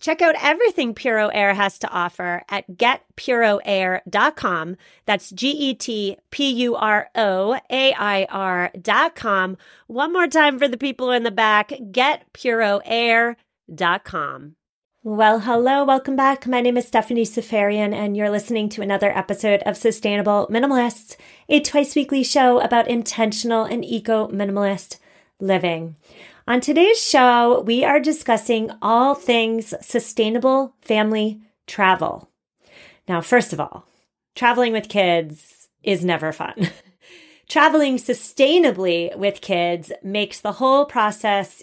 Check out everything Puro Air has to offer at getpuroair.com. That's G E T P U R O A I R.com. One more time for the people in the back getpuroair.com. Well, hello, welcome back. My name is Stephanie Seferian, and you're listening to another episode of Sustainable Minimalists, a twice weekly show about intentional and eco minimalist living. On today's show, we are discussing all things sustainable family travel. Now, first of all, traveling with kids is never fun. Traveling sustainably with kids makes the whole process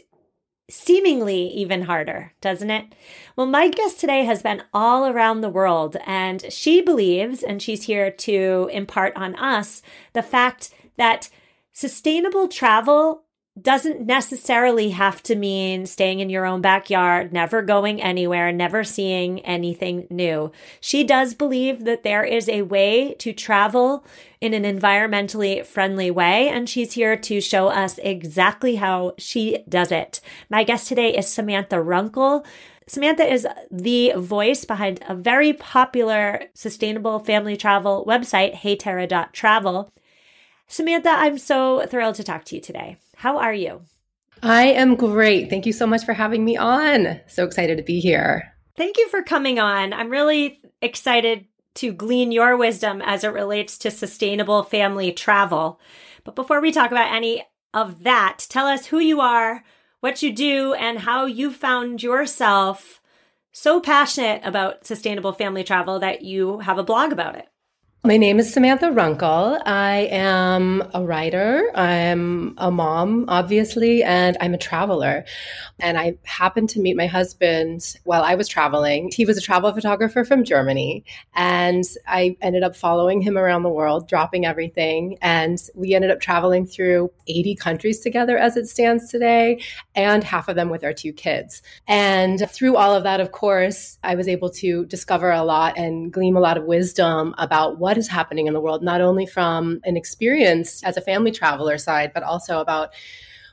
seemingly even harder, doesn't it? Well, my guest today has been all around the world, and she believes, and she's here to impart on us, the fact that sustainable travel doesn't necessarily have to mean staying in your own backyard, never going anywhere, never seeing anything new. She does believe that there is a way to travel in an environmentally friendly way, and she's here to show us exactly how she does it. My guest today is Samantha Runkle. Samantha is the voice behind a very popular sustainable family travel website, heyterra.travel. Samantha, I'm so thrilled to talk to you today. How are you? I am great. Thank you so much for having me on. So excited to be here. Thank you for coming on. I'm really excited to glean your wisdom as it relates to sustainable family travel. But before we talk about any of that, tell us who you are, what you do, and how you found yourself so passionate about sustainable family travel that you have a blog about it. My name is Samantha Runkle. I am a writer. I'm a mom, obviously, and I'm a traveler. And I happened to meet my husband while I was traveling. He was a travel photographer from Germany. And I ended up following him around the world, dropping everything. And we ended up traveling through 80 countries together as it stands today, and half of them with our two kids. And through all of that, of course, I was able to discover a lot and glean a lot of wisdom about what what is happening in the world, not only from an experience as a family traveler side, but also about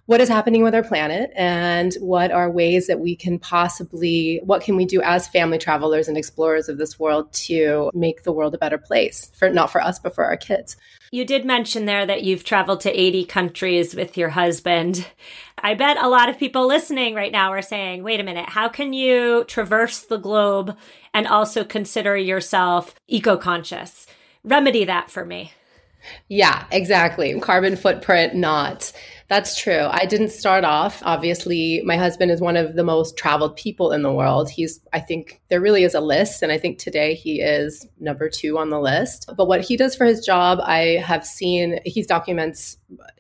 what is happening with our planet and what are ways that we can possibly what can we do as family travelers and explorers of this world to make the world a better place for not for us but for our kids. You did mention there that you've traveled to 80 countries with your husband. I bet a lot of people listening right now are saying wait a minute how can you traverse the globe and also consider yourself eco-conscious remedy that for me. Yeah, exactly. Carbon footprint, not. That's true. I didn't start off. Obviously, my husband is one of the most traveled people in the world. He's, I think, there really is a list. And I think today he is number two on the list. But what he does for his job, I have seen, he documents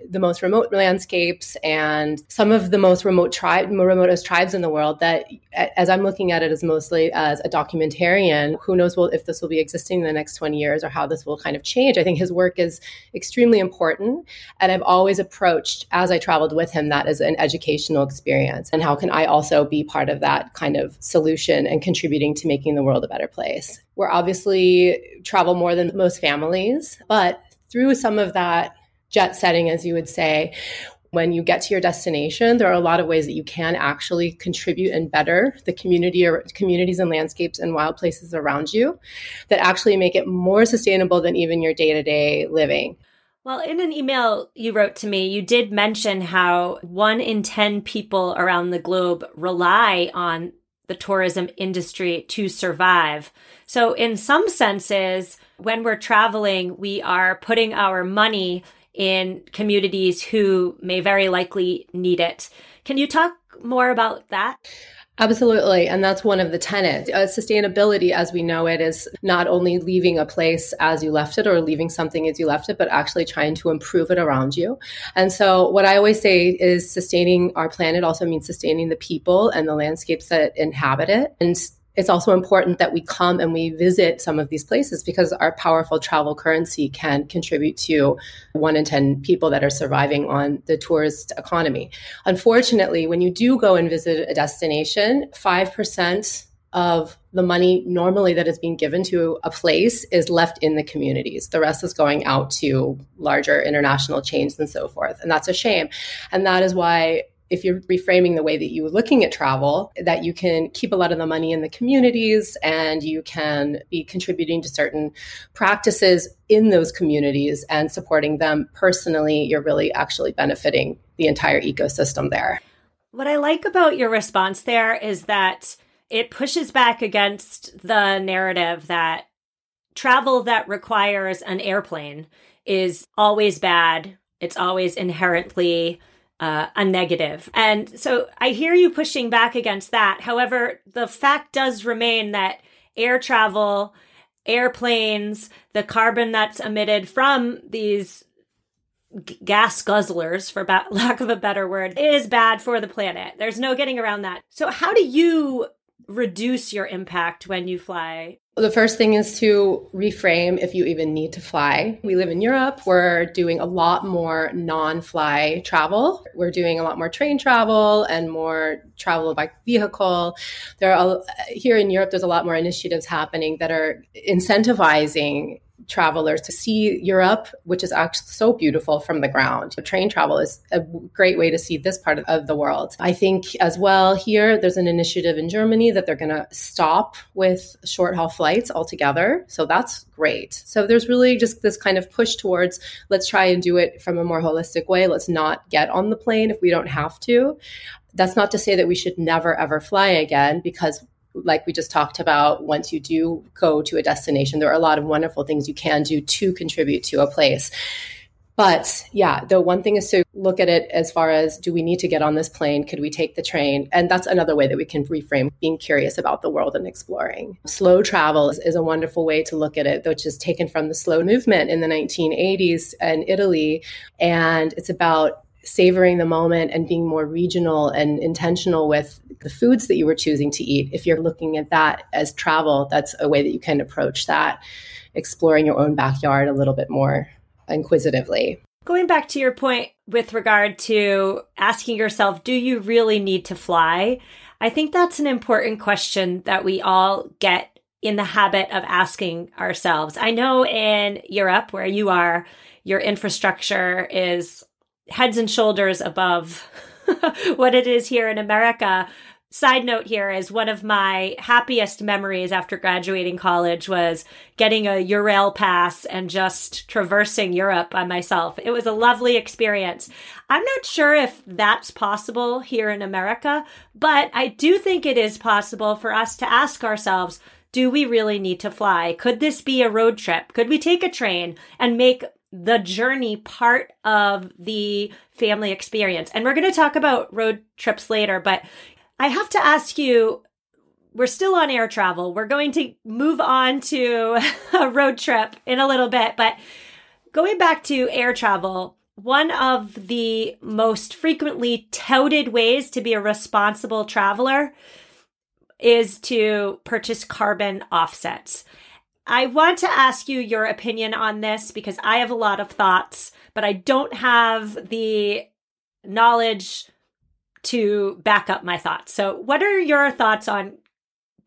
the most remote landscapes and some of the most remote tribe, remotest tribes in the world that, as I'm looking at it as mostly as a documentarian, who knows if this will be existing in the next 20 years or how this will kind of change. I think his work is extremely important. And I've always approached as I traveled with him, that is an educational experience. And how can I also be part of that kind of solution and contributing to making the world a better place? We're obviously travel more than most families, but through some of that jet setting, as you would say, when you get to your destination, there are a lot of ways that you can actually contribute and better the community or communities and landscapes and wild places around you that actually make it more sustainable than even your day to day living. Well, in an email you wrote to me, you did mention how one in 10 people around the globe rely on the tourism industry to survive. So, in some senses, when we're traveling, we are putting our money in communities who may very likely need it. Can you talk more about that? Absolutely. And that's one of the tenets. Uh, sustainability, as we know it, is not only leaving a place as you left it or leaving something as you left it, but actually trying to improve it around you. And so, what I always say is sustaining our planet also means sustaining the people and the landscapes that inhabit it. And it's also important that we come and we visit some of these places because our powerful travel currency can contribute to one in 10 people that are surviving on the tourist economy. Unfortunately, when you do go and visit a destination, 5% of the money normally that is being given to a place is left in the communities. The rest is going out to larger international chains and so forth. And that's a shame. And that is why if you're reframing the way that you're looking at travel, that you can keep a lot of the money in the communities and you can be contributing to certain practices in those communities and supporting them personally, you're really actually benefiting the entire ecosystem there. What I like about your response there is that it pushes back against the narrative that travel that requires an airplane is always bad. It's always inherently uh, a negative. And so I hear you pushing back against that. However, the fact does remain that air travel, airplanes, the carbon that's emitted from these g- gas guzzlers, for ba- lack of a better word, is bad for the planet. There's no getting around that. So, how do you reduce your impact when you fly the first thing is to reframe if you even need to fly. We live in Europe. We're doing a lot more non fly travel. We're doing a lot more train travel and more travel by vehicle. There are, here in Europe, there's a lot more initiatives happening that are incentivizing travelers to see Europe, which is actually so beautiful from the ground. Train travel is a great way to see this part of the world. I think as well here, there's an initiative in Germany that they're going to stop with short haul flights altogether. So that's great. So there's really just this kind of push towards let's try and do it from a more holistic way. Let's not get on the plane if we don't have to. That's not to say that we should never ever fly again because like we just talked about, once you do go to a destination, there are a lot of wonderful things you can do to contribute to a place. But yeah, the one thing is to look at it as far as do we need to get on this plane? Could we take the train? And that's another way that we can reframe being curious about the world and exploring. Slow travel is, is a wonderful way to look at it, which is taken from the slow movement in the 1980s in Italy. And it's about savoring the moment and being more regional and intentional with the foods that you were choosing to eat. If you're looking at that as travel, that's a way that you can approach that, exploring your own backyard a little bit more inquisitively. Going back to your point with regard to asking yourself, do you really need to fly? I think that's an important question that we all get in the habit of asking ourselves. I know in Europe, where you are, your infrastructure is heads and shoulders above what it is here in America. Side note here is one of my happiest memories after graduating college was getting a Eurail pass and just traversing Europe by myself. It was a lovely experience. I'm not sure if that's possible here in America, but I do think it is possible for us to ask ourselves, do we really need to fly? Could this be a road trip? Could we take a train and make the journey part of the family experience. And we're going to talk about road trips later, but I have to ask you we're still on air travel. We're going to move on to a road trip in a little bit, but going back to air travel, one of the most frequently touted ways to be a responsible traveler is to purchase carbon offsets. I want to ask you your opinion on this because I have a lot of thoughts, but I don't have the knowledge to back up my thoughts. So, what are your thoughts on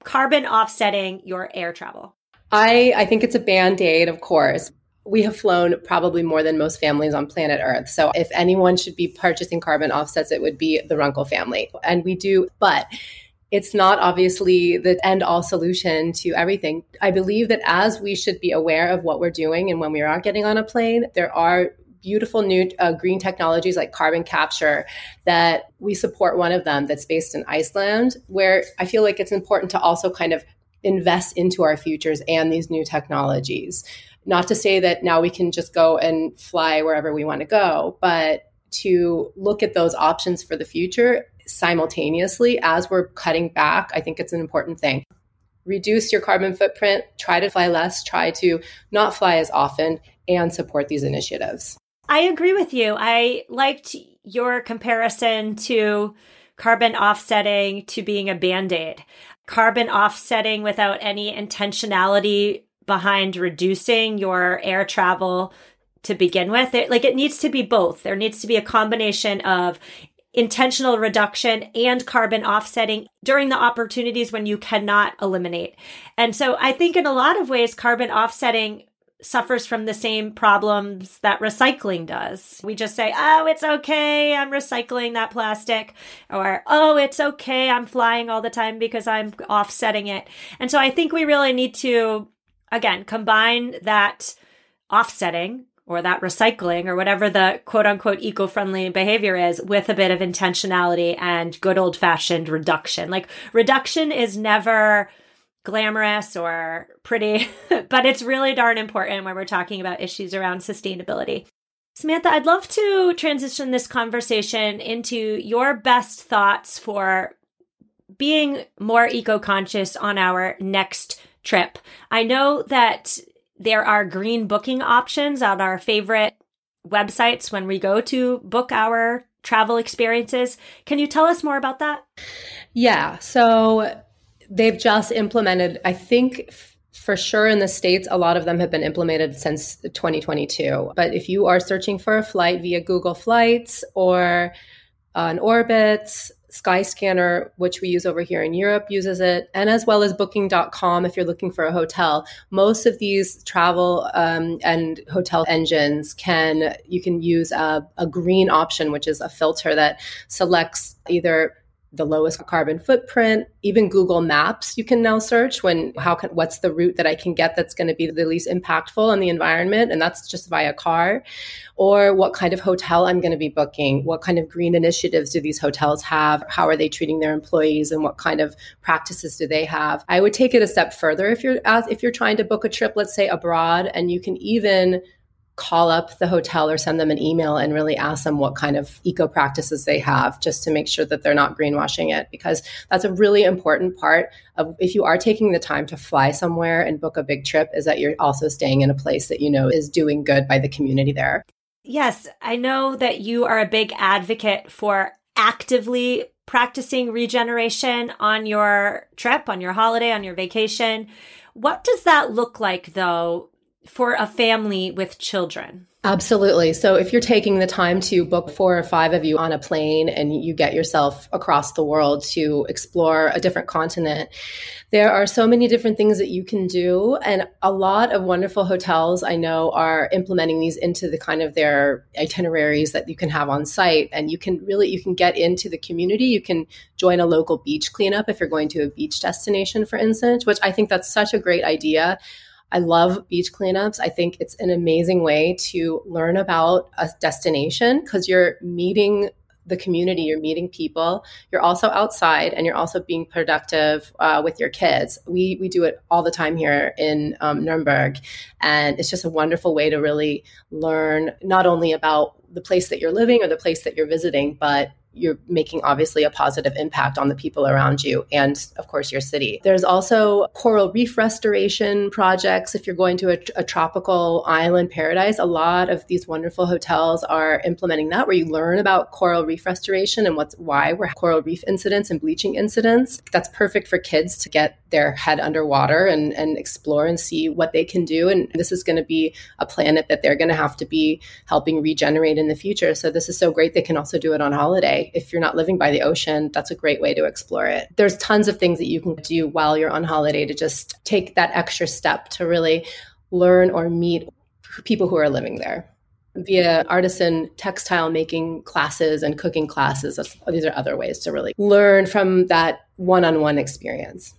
carbon offsetting your air travel? I, I think it's a band aid, of course. We have flown probably more than most families on planet Earth. So, if anyone should be purchasing carbon offsets, it would be the Runkle family. And we do, but it's not obviously the end all solution to everything. I believe that as we should be aware of what we're doing and when we are getting on a plane, there are beautiful new uh, green technologies like carbon capture that we support one of them that's based in Iceland, where I feel like it's important to also kind of invest into our futures and these new technologies. Not to say that now we can just go and fly wherever we want to go, but to look at those options for the future simultaneously as we're cutting back. I think it's an important thing. Reduce your carbon footprint, try to fly less, try to not fly as often, and support these initiatives. I agree with you. I liked your comparison to carbon offsetting to being a band aid. Carbon offsetting without any intentionality behind reducing your air travel to begin with. It, like it needs to be both. There needs to be a combination of intentional reduction and carbon offsetting during the opportunities when you cannot eliminate. And so I think in a lot of ways, carbon offsetting suffers from the same problems that recycling does. We just say, oh, it's okay, I'm recycling that plastic, or oh, it's okay, I'm flying all the time because I'm offsetting it. And so I think we really need to, again, combine that offsetting or that recycling or whatever the quote unquote eco friendly behavior is with a bit of intentionality and good old fashioned reduction. Like reduction is never glamorous or pretty, but it's really darn important when we're talking about issues around sustainability. Samantha, I'd love to transition this conversation into your best thoughts for being more eco conscious on our next trip. I know that there are green booking options on our favorite websites when we go to book our travel experiences. Can you tell us more about that? Yeah. So they've just implemented, I think for sure in the States, a lot of them have been implemented since 2022. But if you are searching for a flight via Google Flights or an Orbitz, Skyscanner, which we use over here in Europe, uses it, and as well as Booking.com if you're looking for a hotel. Most of these travel um, and hotel engines can you can use a, a green option, which is a filter that selects either the lowest carbon footprint. Even google maps you can now search when how can what's the route that i can get that's going to be the least impactful on the environment and that's just via car. Or what kind of hotel i'm going to be booking? What kind of green initiatives do these hotels have? How are they treating their employees and what kind of practices do they have? I would take it a step further if you're if you're trying to book a trip let's say abroad and you can even call up the hotel or send them an email and really ask them what kind of eco practices they have just to make sure that they're not greenwashing it because that's a really important part of if you are taking the time to fly somewhere and book a big trip is that you're also staying in a place that you know is doing good by the community there. Yes, I know that you are a big advocate for actively practicing regeneration on your trip, on your holiday, on your vacation. What does that look like though for a family with children? Absolutely. So if you're taking the time to book four or five of you on a plane and you get yourself across the world to explore a different continent, there are so many different things that you can do. And a lot of wonderful hotels I know are implementing these into the kind of their itineraries that you can have on site. And you can really, you can get into the community. You can join a local beach cleanup if you're going to a beach destination, for instance, which I think that's such a great idea. I love beach cleanups. I think it's an amazing way to learn about a destination because you're meeting the community, you're meeting people, you're also outside, and you're also being productive uh, with your kids. We we do it all the time here in um, Nuremberg, and it's just a wonderful way to really learn not only about the place that you're living or the place that you're visiting, but you're making obviously a positive impact on the people around you and of course your city. There's also coral reef restoration projects. If you're going to a, a, tropical island paradise a lot of these wonderful hotels are implementing that where you learn about coral reef restoration and what's why we're coral reef incidents and bleaching incidents. That's perfect for kids to get their head underwater and, and explore and see what they can do. And this is going to be a planet that they're going to have to be helping regenerate in the future. So this is so great they can also do it on holiday if you're not living by the ocean, that's a great way to explore it. There's tons of things that you can do while you're on holiday to just take that extra step to really learn or meet people who are living there via artisan textile making classes and cooking classes. These are other ways to really learn from that one on one experience.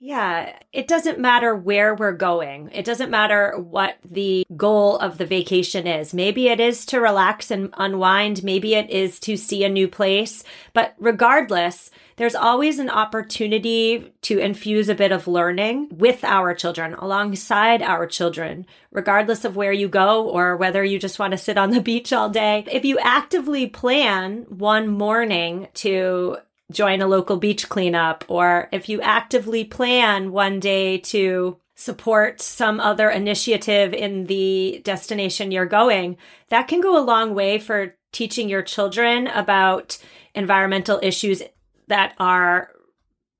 Yeah, it doesn't matter where we're going. It doesn't matter what the goal of the vacation is. Maybe it is to relax and unwind. Maybe it is to see a new place. But regardless, there's always an opportunity to infuse a bit of learning with our children, alongside our children, regardless of where you go or whether you just want to sit on the beach all day. If you actively plan one morning to join a local beach cleanup, or if you actively plan one day to support some other initiative in the destination you're going, that can go a long way for teaching your children about environmental issues that are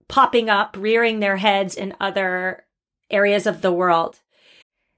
popping up, rearing their heads in other areas of the world.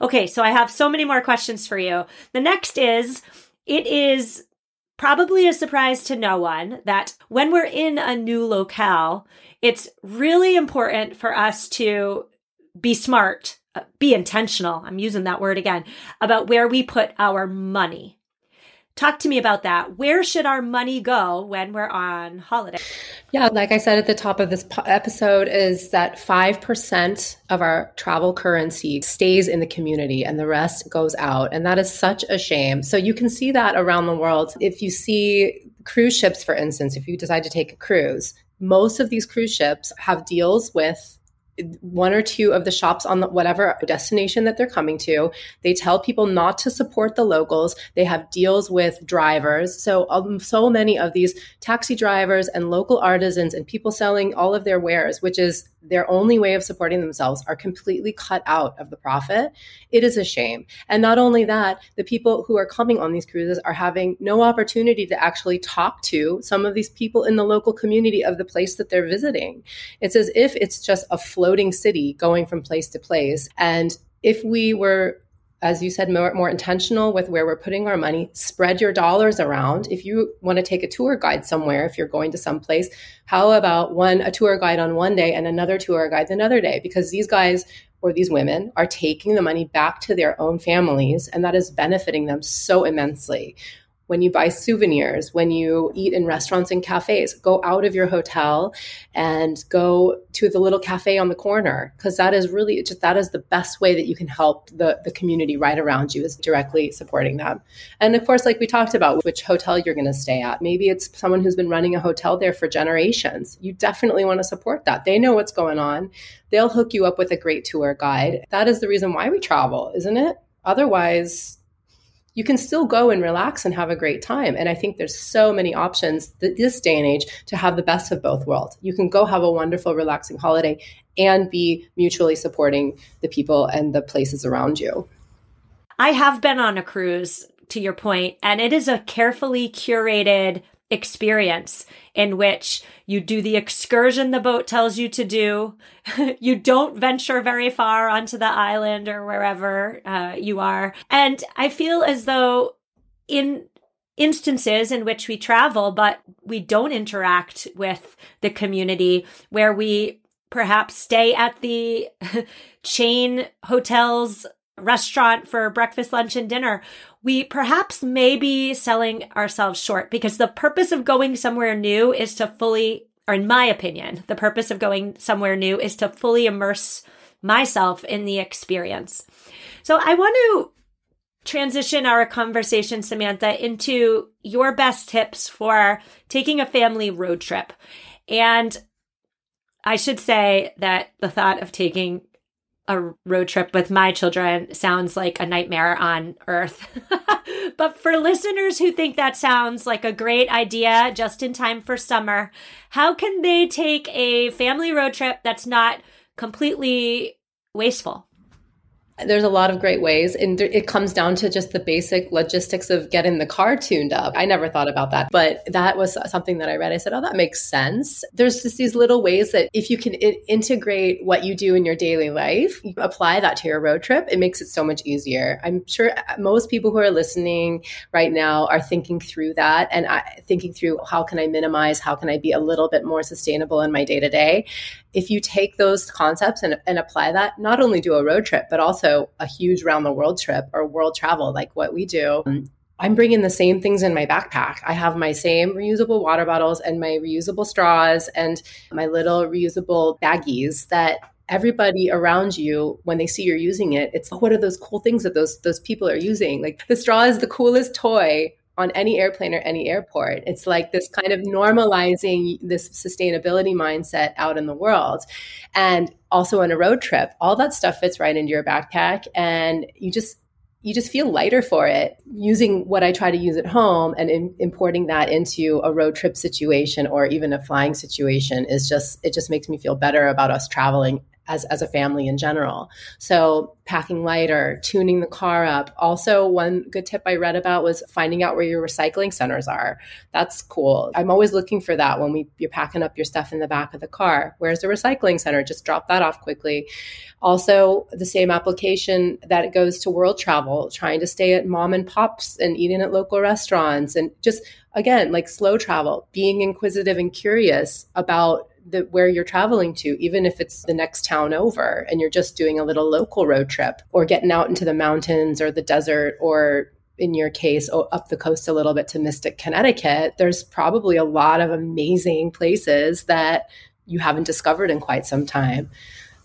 Okay, so I have so many more questions for you. The next is it is probably a surprise to no one that when we're in a new locale, it's really important for us to be smart, uh, be intentional. I'm using that word again about where we put our money. Talk to me about that. Where should our money go when we're on holiday? Yeah, like I said at the top of this episode, is that 5% of our travel currency stays in the community and the rest goes out. And that is such a shame. So you can see that around the world. If you see cruise ships, for instance, if you decide to take a cruise, most of these cruise ships have deals with one or two of the shops on the, whatever destination that they're coming to. They tell people not to support the locals. They have deals with drivers. So, um, so many of these taxi drivers and local artisans and people selling all of their wares, which is their only way of supporting themselves are completely cut out of the profit, it is a shame. And not only that, the people who are coming on these cruises are having no opportunity to actually talk to some of these people in the local community of the place that they're visiting. It's as if it's just a floating city going from place to place. And if we were as you said, more, more intentional with where we're putting our money. Spread your dollars around. If you want to take a tour guide somewhere, if you're going to some place, how about one a tour guide on one day and another tour guide another day? Because these guys or these women are taking the money back to their own families, and that is benefiting them so immensely when you buy souvenirs, when you eat in restaurants and cafes, go out of your hotel and go to the little cafe on the corner because that is really just that is the best way that you can help the the community right around you is directly supporting them. And of course, like we talked about, which hotel you're going to stay at. Maybe it's someone who's been running a hotel there for generations. You definitely want to support that. They know what's going on. They'll hook you up with a great tour guide. That is the reason why we travel, isn't it? Otherwise, you can still go and relax and have a great time. And I think there's so many options th- this day and age to have the best of both worlds. You can go have a wonderful, relaxing holiday and be mutually supporting the people and the places around you. I have been on a cruise, to your point, and it is a carefully curated experience in which you do the excursion the boat tells you to do. you don't venture very far onto the island or wherever uh, you are. And I feel as though in instances in which we travel, but we don't interact with the community where we perhaps stay at the chain hotels restaurant for breakfast, lunch, and dinner, we perhaps may be selling ourselves short because the purpose of going somewhere new is to fully, or in my opinion, the purpose of going somewhere new is to fully immerse myself in the experience. So I want to transition our conversation, Samantha, into your best tips for taking a family road trip. And I should say that the thought of taking a road trip with my children sounds like a nightmare on earth. but for listeners who think that sounds like a great idea just in time for summer, how can they take a family road trip that's not completely wasteful? There's a lot of great ways. And it comes down to just the basic logistics of getting the car tuned up. I never thought about that, but that was something that I read. I said, oh, that makes sense. There's just these little ways that if you can integrate what you do in your daily life, apply that to your road trip, it makes it so much easier. I'm sure uh, most people who are listening right now are thinking through that and I, thinking through how can I minimize, how can I be a little bit more sustainable in my day to day if you take those concepts and, and apply that, not only do a road trip, but also a huge round the world trip or world travel like what we do, um, I'm bringing the same things in my backpack. I have my same reusable water bottles and my reusable straws and my little reusable baggies that everybody around you when they see you're using it it's what are those cool things that those those people are using like the straw is the coolest toy on any airplane or any airport. It's like this kind of normalizing this sustainability mindset out in the world. And also on a road trip, all that stuff fits right into your backpack and you just you just feel lighter for it using what I try to use at home and in, importing that into a road trip situation or even a flying situation is just it just makes me feel better about us traveling as, as a family in general. So packing lighter, tuning the car up. Also, one good tip I read about was finding out where your recycling centers are. That's cool. I'm always looking for that when we you're packing up your stuff in the back of the car. Where's the recycling center? Just drop that off quickly. Also, the same application that it goes to world travel, trying to stay at mom and pops and eating at local restaurants and just again, like slow travel, being inquisitive and curious about the, where you're traveling to, even if it's the next town over and you're just doing a little local road trip or getting out into the mountains or the desert or in your case up the coast a little bit to Mystic, Connecticut, there's probably a lot of amazing places that you haven't discovered in quite some time.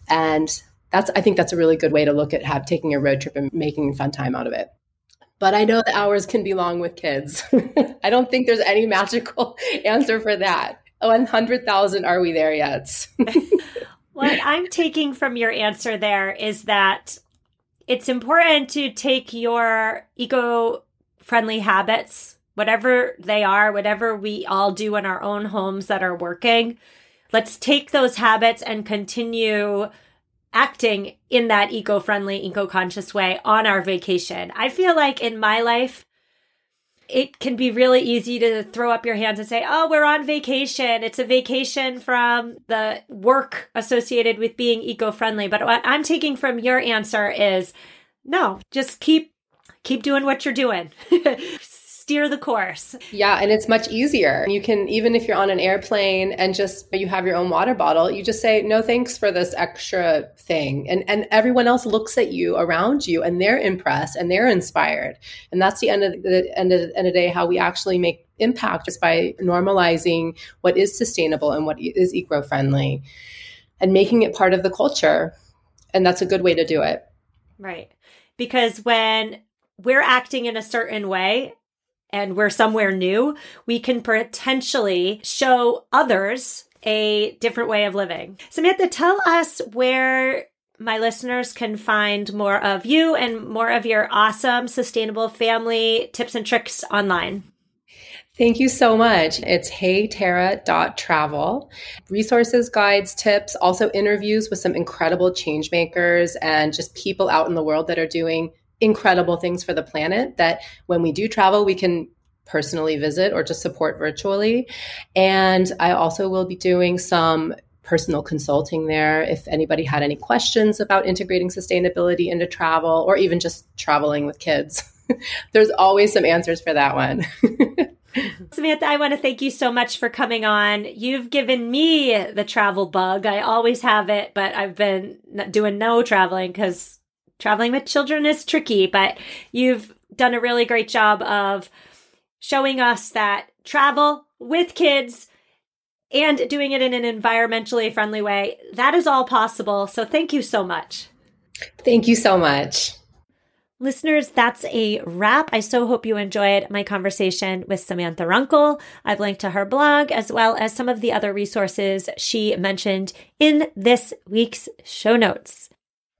And that's I think that's a really good way to look at have taking a road trip and making fun time out of it. But I know the hours can be long with kids. I don't think there's any magical answer for that. 100,000 are we there yet? what I'm taking from your answer there is that it's important to take your eco friendly habits, whatever they are, whatever we all do in our own homes that are working. Let's take those habits and continue acting in that eco friendly, eco conscious way on our vacation. I feel like in my life, it can be really easy to throw up your hands and say, Oh, we're on vacation. It's a vacation from the work associated with being eco friendly. But what I'm taking from your answer is no, just keep keep doing what you're doing. steer the course. Yeah, and it's much easier. You can even if you're on an airplane and just you have your own water bottle, you just say no thanks for this extra thing. And and everyone else looks at you around you and they're impressed and they're inspired. And that's the end of the end of the, end of the day how we actually make impact just by normalizing what is sustainable and what is eco-friendly and making it part of the culture. And that's a good way to do it. Right. Because when we're acting in a certain way and we're somewhere new, we can potentially show others a different way of living. Samantha, tell us where my listeners can find more of you and more of your awesome sustainable family tips and tricks online? Thank you so much. It's heytara.travel. Resources, guides, tips, also interviews with some incredible change makers and just people out in the world that are doing incredible things for the planet that when we do travel, we can personally visit or just support virtually. And I also will be doing some personal consulting there if anybody had any questions about integrating sustainability into travel or even just traveling with kids. There's always some answers for that one. Samantha, I want to thank you so much for coming on. You've given me the travel bug. I always have it, but I've been doing no traveling because traveling with children is tricky. But you've done a really great job of showing us that travel with kids and doing it in an environmentally friendly way, that is all possible. So thank you so much. Thank you so much. Listeners, that's a wrap. I so hope you enjoyed my conversation with Samantha Runkle. I've linked to her blog as well as some of the other resources she mentioned in this week's show notes.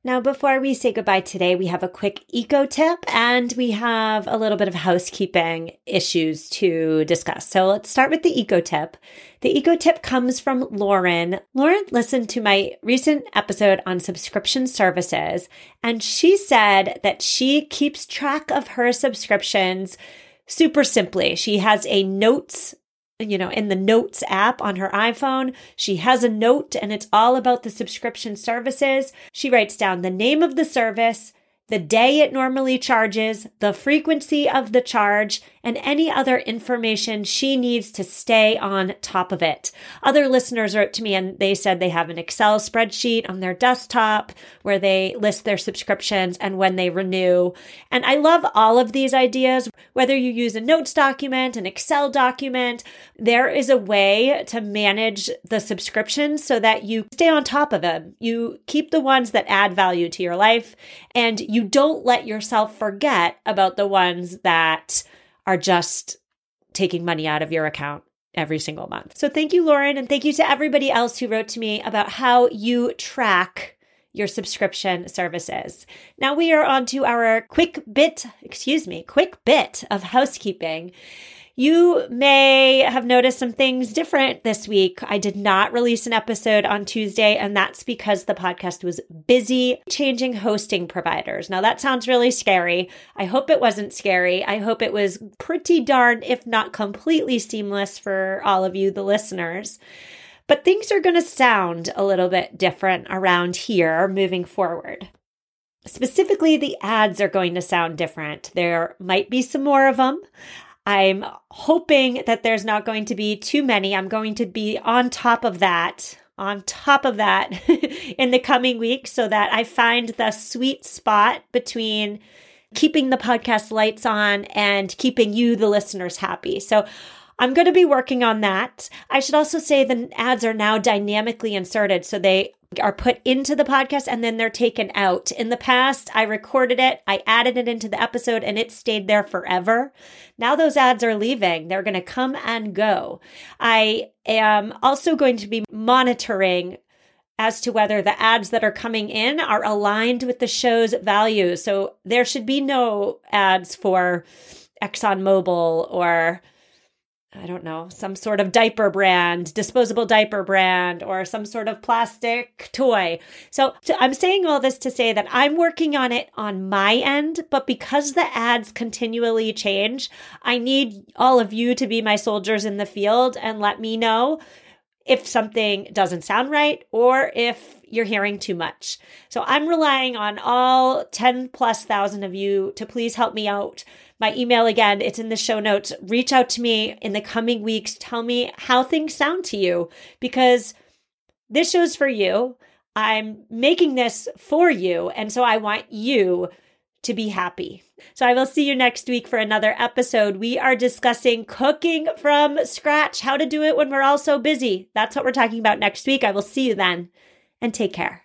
Now, before we say goodbye today, we have a quick eco tip and we have a little bit of housekeeping issues to discuss. So let's start with the eco tip. The eco tip comes from Lauren. Lauren listened to my recent episode on subscription services and she said that she keeps track of her subscriptions super simply. She has a notes you know, in the notes app on her iPhone. She has a note and it's all about the subscription services. She writes down the name of the service, the day it normally charges, the frequency of the charge, and any other information she needs to stay on top of it. Other listeners wrote to me and they said they have an Excel spreadsheet on their desktop where they list their subscriptions and when they renew. And I love all of these ideas. Whether you use a notes document, an Excel document, there is a way to manage the subscriptions so that you stay on top of them. You keep the ones that add value to your life and you don't let yourself forget about the ones that are just taking money out of your account every single month. So thank you, Lauren. And thank you to everybody else who wrote to me about how you track your subscription services. Now we are on to our quick bit, excuse me, quick bit of housekeeping. You may have noticed some things different this week. I did not release an episode on Tuesday, and that's because the podcast was busy changing hosting providers. Now, that sounds really scary. I hope it wasn't scary. I hope it was pretty darn, if not completely seamless for all of you, the listeners. But things are going to sound a little bit different around here moving forward. Specifically, the ads are going to sound different. There might be some more of them. I'm hoping that there's not going to be too many. I'm going to be on top of that, on top of that in the coming weeks so that I find the sweet spot between keeping the podcast lights on and keeping you, the listeners, happy. So I'm going to be working on that. I should also say the ads are now dynamically inserted. So they are put into the podcast and then they're taken out. In the past, I recorded it, I added it into the episode, and it stayed there forever. Now those ads are leaving. They're going to come and go. I am also going to be monitoring as to whether the ads that are coming in are aligned with the show's values. So there should be no ads for ExxonMobil or I don't know, some sort of diaper brand, disposable diaper brand, or some sort of plastic toy. So, so, I'm saying all this to say that I'm working on it on my end, but because the ads continually change, I need all of you to be my soldiers in the field and let me know if something doesn't sound right or if you're hearing too much. So I'm relying on all 10 plus thousand of you to please help me out my email again, it's in the show notes. Reach out to me in the coming weeks. Tell me how things sound to you because this show's for you. I'm making this for you. And so I want you to be happy. So I will see you next week for another episode. We are discussing cooking from scratch, how to do it when we're all so busy. That's what we're talking about next week. I will see you then and take care.